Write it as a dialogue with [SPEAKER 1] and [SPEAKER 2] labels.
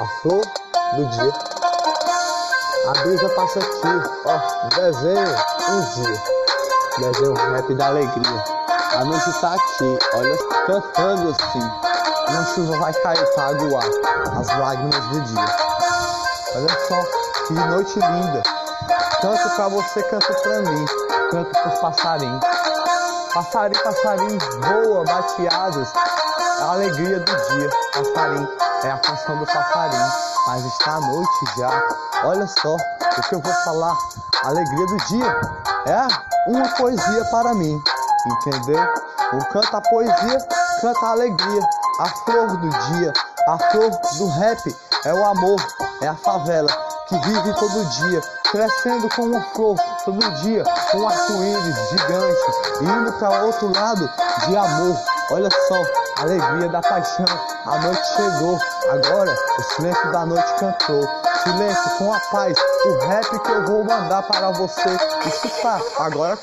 [SPEAKER 1] a flor do dia. A brisa passa aqui, ó, desenho um dia. Desenho um rap da alegria. A noite tá aqui, olha, cantando assim. Uma chuva vai cair pra aguar as lágrimas do dia. Olha só, que noite linda. Canto pra você, canto pra mim. Canto pros passarinhos. Passarinho, passarinho, voa, bateados. É a alegria do dia. Passarinho, é a canção do passarinho. Mas está a noite já. Olha só o que eu vou falar. Alegria do dia é uma poesia para mim. Entendeu? O canta a poesia, canta a alegria. A flor do dia, a flor do rap é o amor, é a favela que vive todo dia, crescendo como uma flor todo dia, um arco-íris gigante, indo para outro lado de amor. Olha só, alegria da paixão, a noite chegou, agora o silêncio da noite cantou. Silêncio com a paz, o rap que eu vou mandar para você escutar agora.